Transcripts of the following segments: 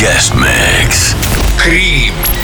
guest mix. Kream.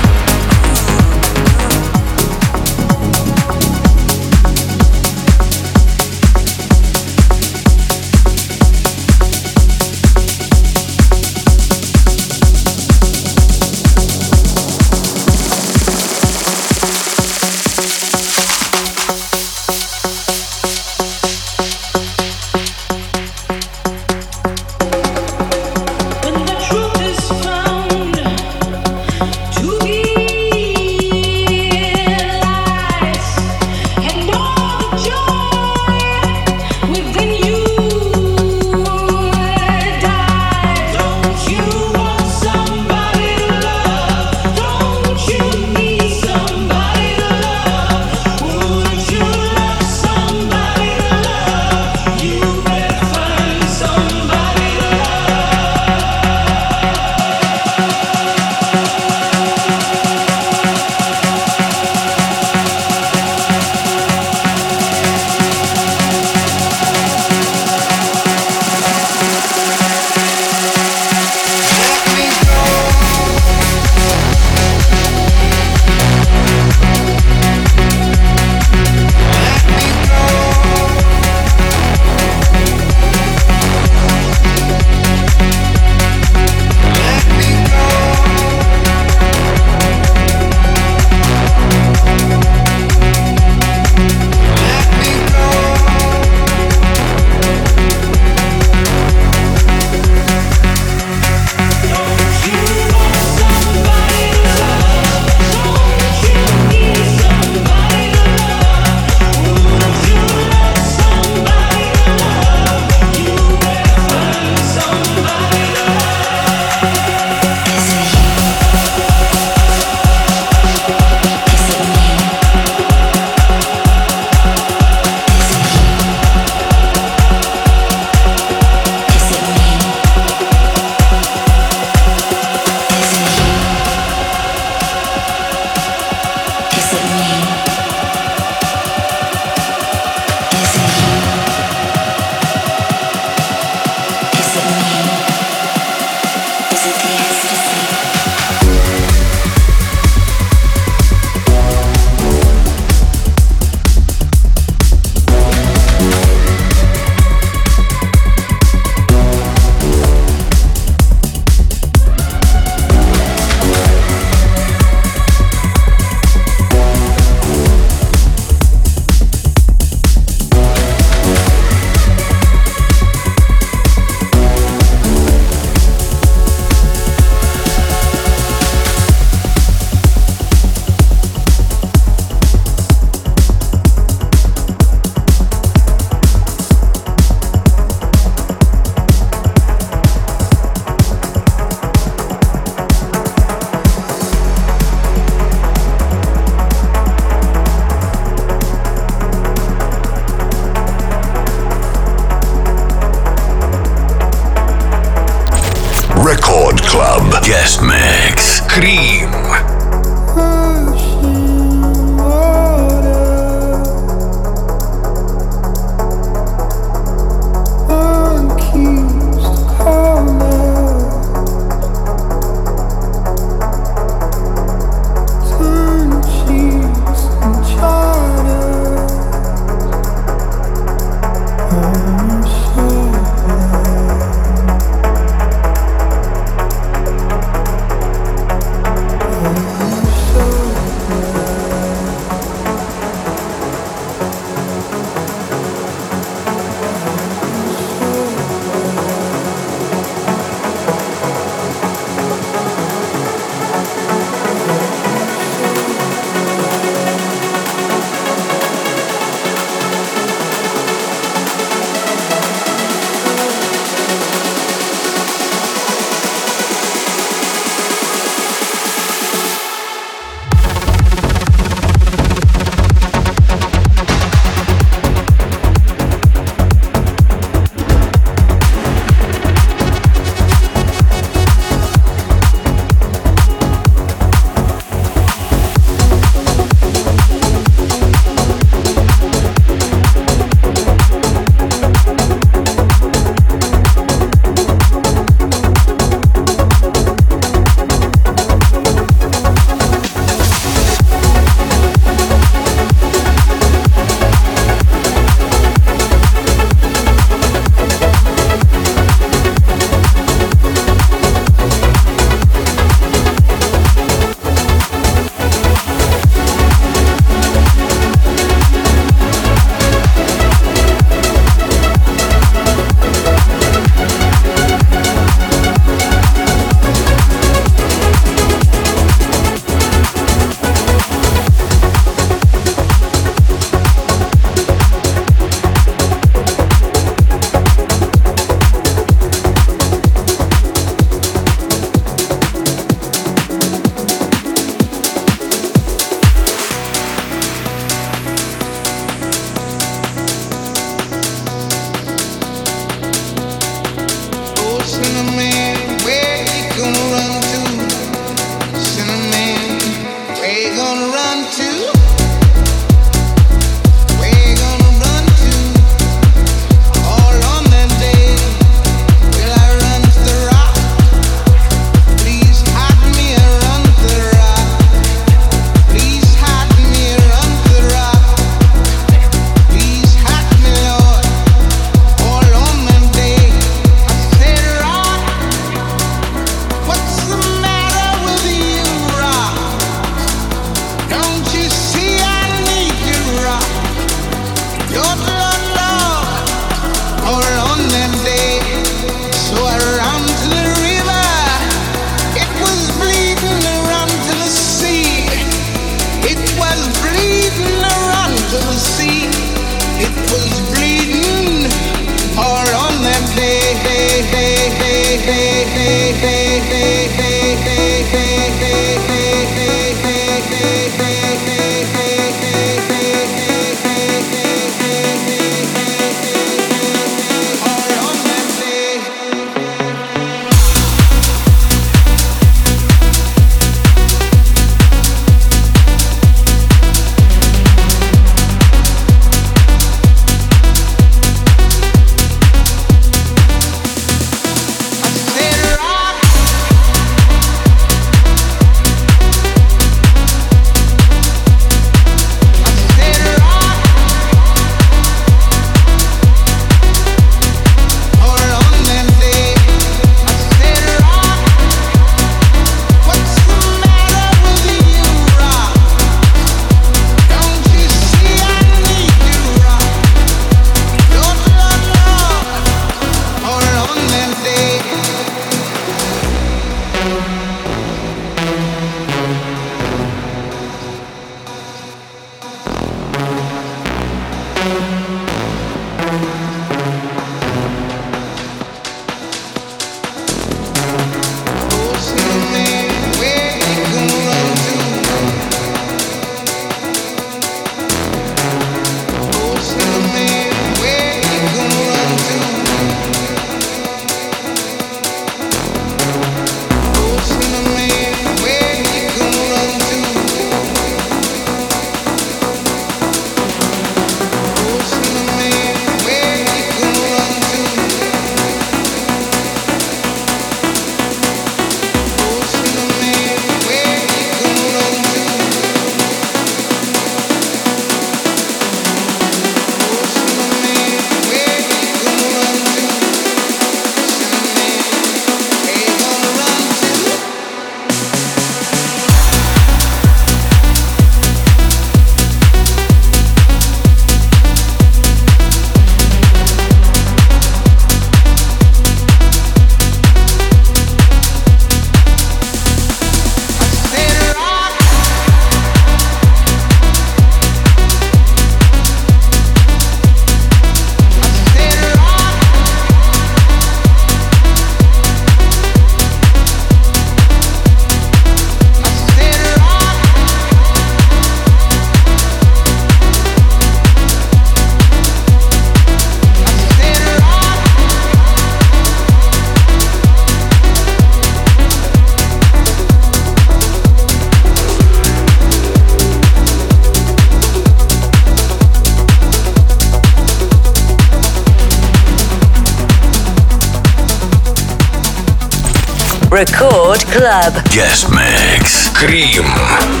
Club. Guest Mix. Kream.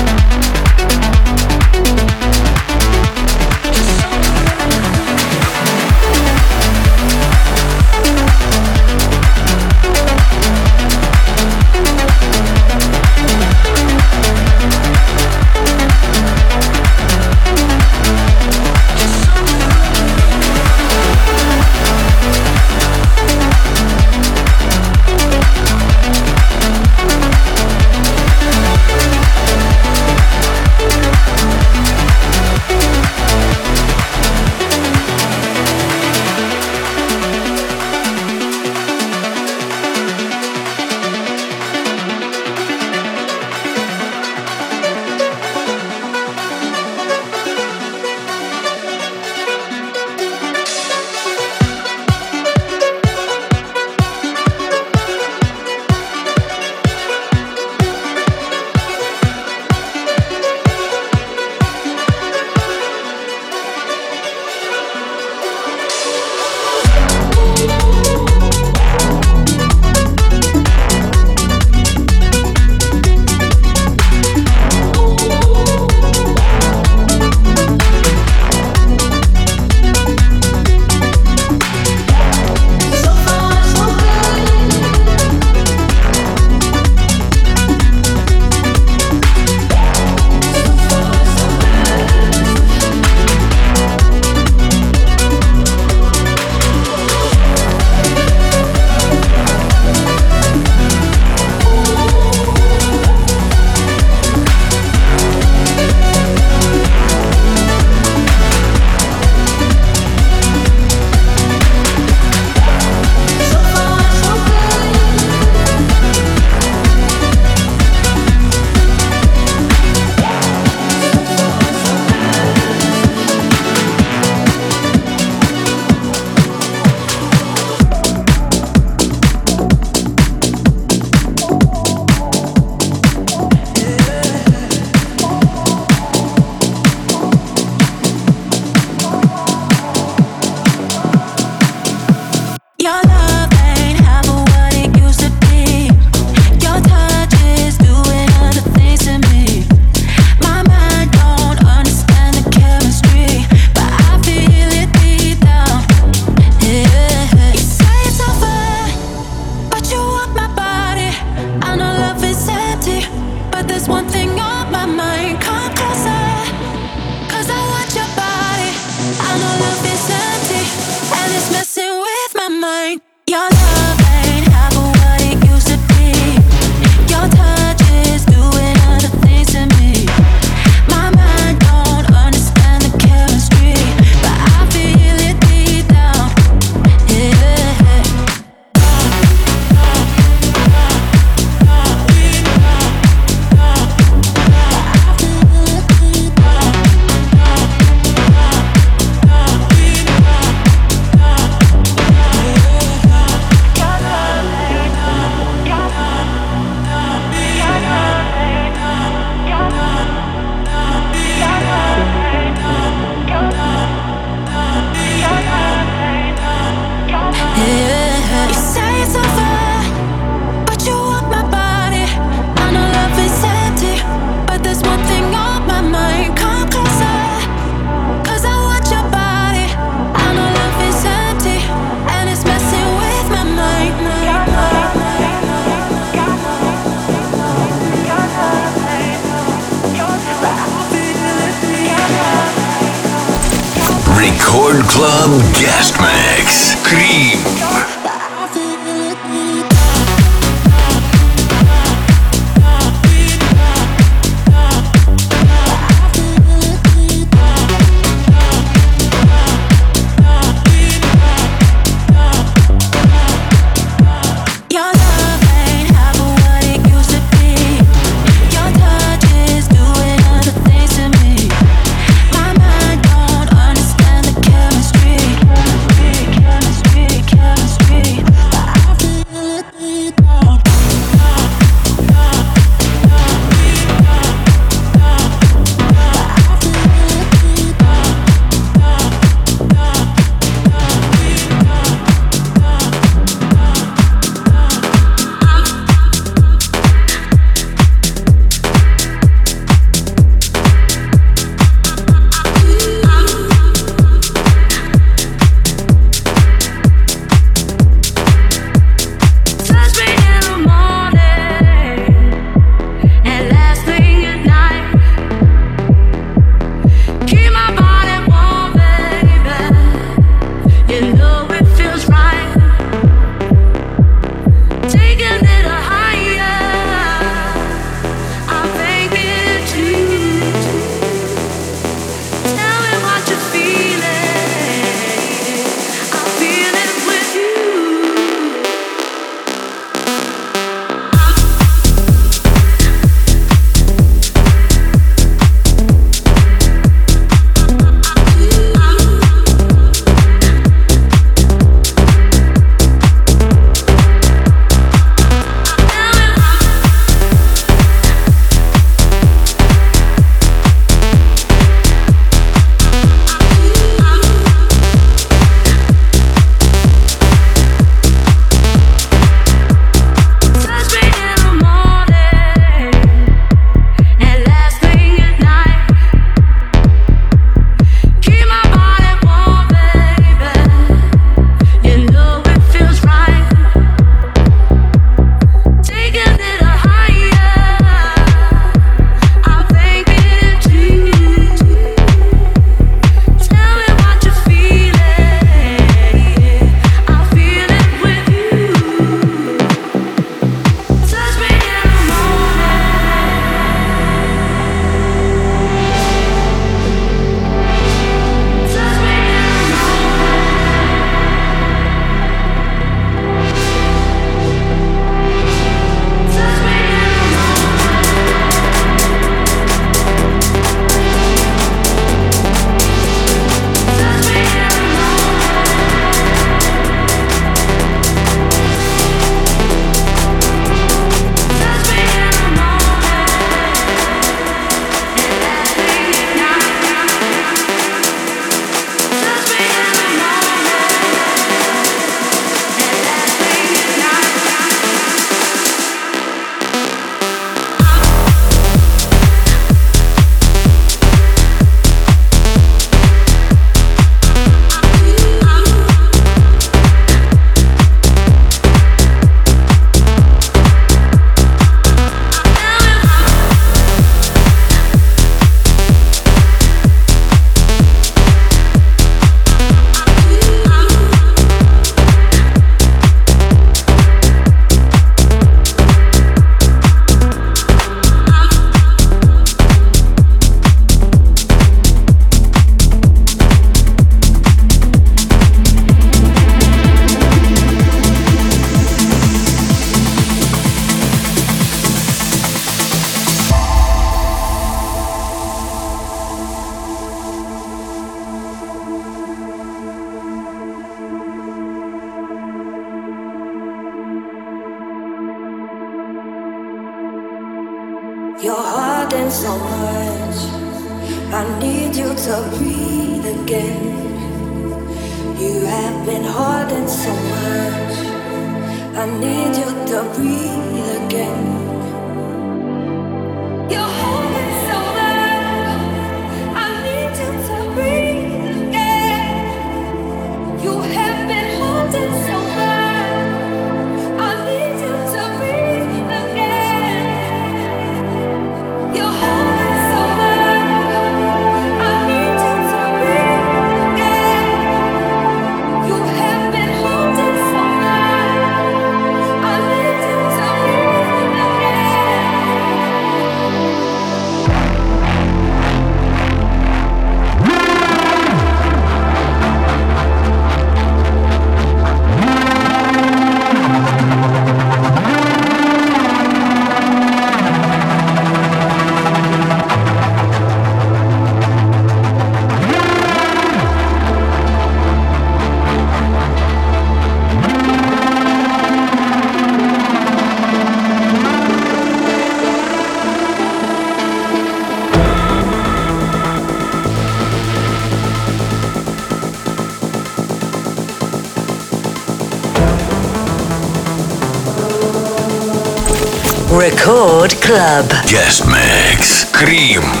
Club. Guest Mix. Kream.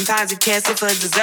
Sometimes you cancel for dessert.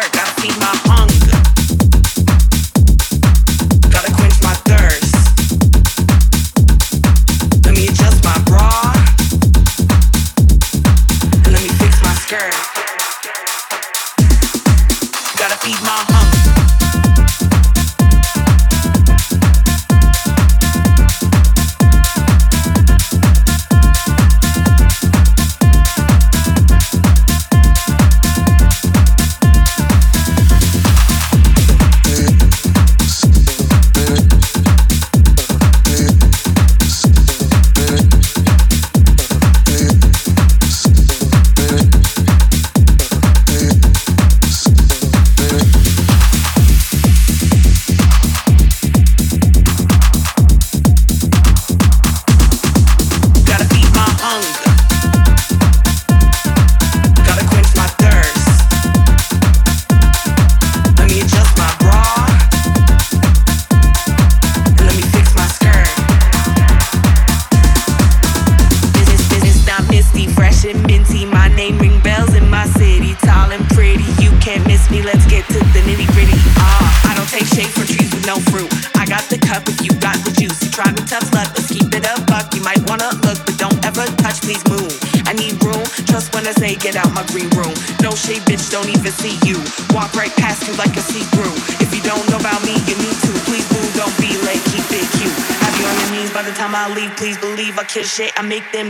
Shit, I make them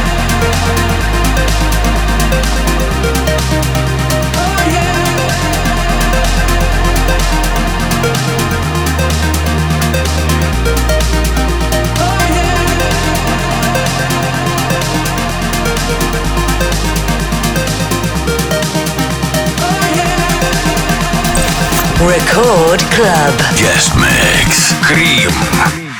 Record Club. Guest Mix. Kream.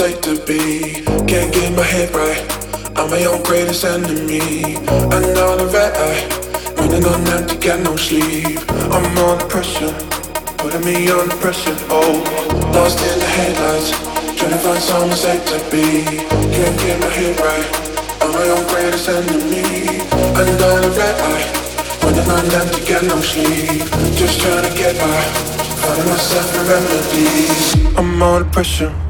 sight to be. Can't get my head right. I'm my own greatest enemy. I know the red eye. Running on empty, get no sleep. I'm under pressure, putting me under pressure. Oh, lost in the headlights, trying to find someone safe to be. Can't get my head right. I'm my own greatest enemy. Under the red eye. Running on empty, get no sleep. Just trying to get by. Finding myself a remedy. I'm under pressure.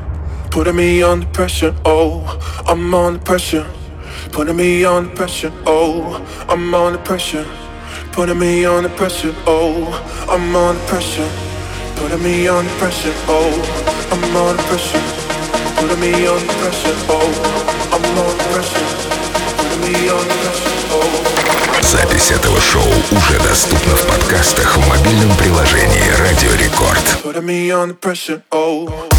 Putting me under pressure, oh, I'm under pressure. Putting me under pressure, oh, I'm under pressure. Putting me under pressure, oh, I'm under pressure. Putting me under pressure, oh, I'm under pressure. Putting me under pressure, oh, I'm under pressure. Putting me under pressure, oh. Запись этого шоу уже доступна в подкастах в мобильном приложении «Радио Рекорд». Putting me under pressure, oh.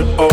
Oh.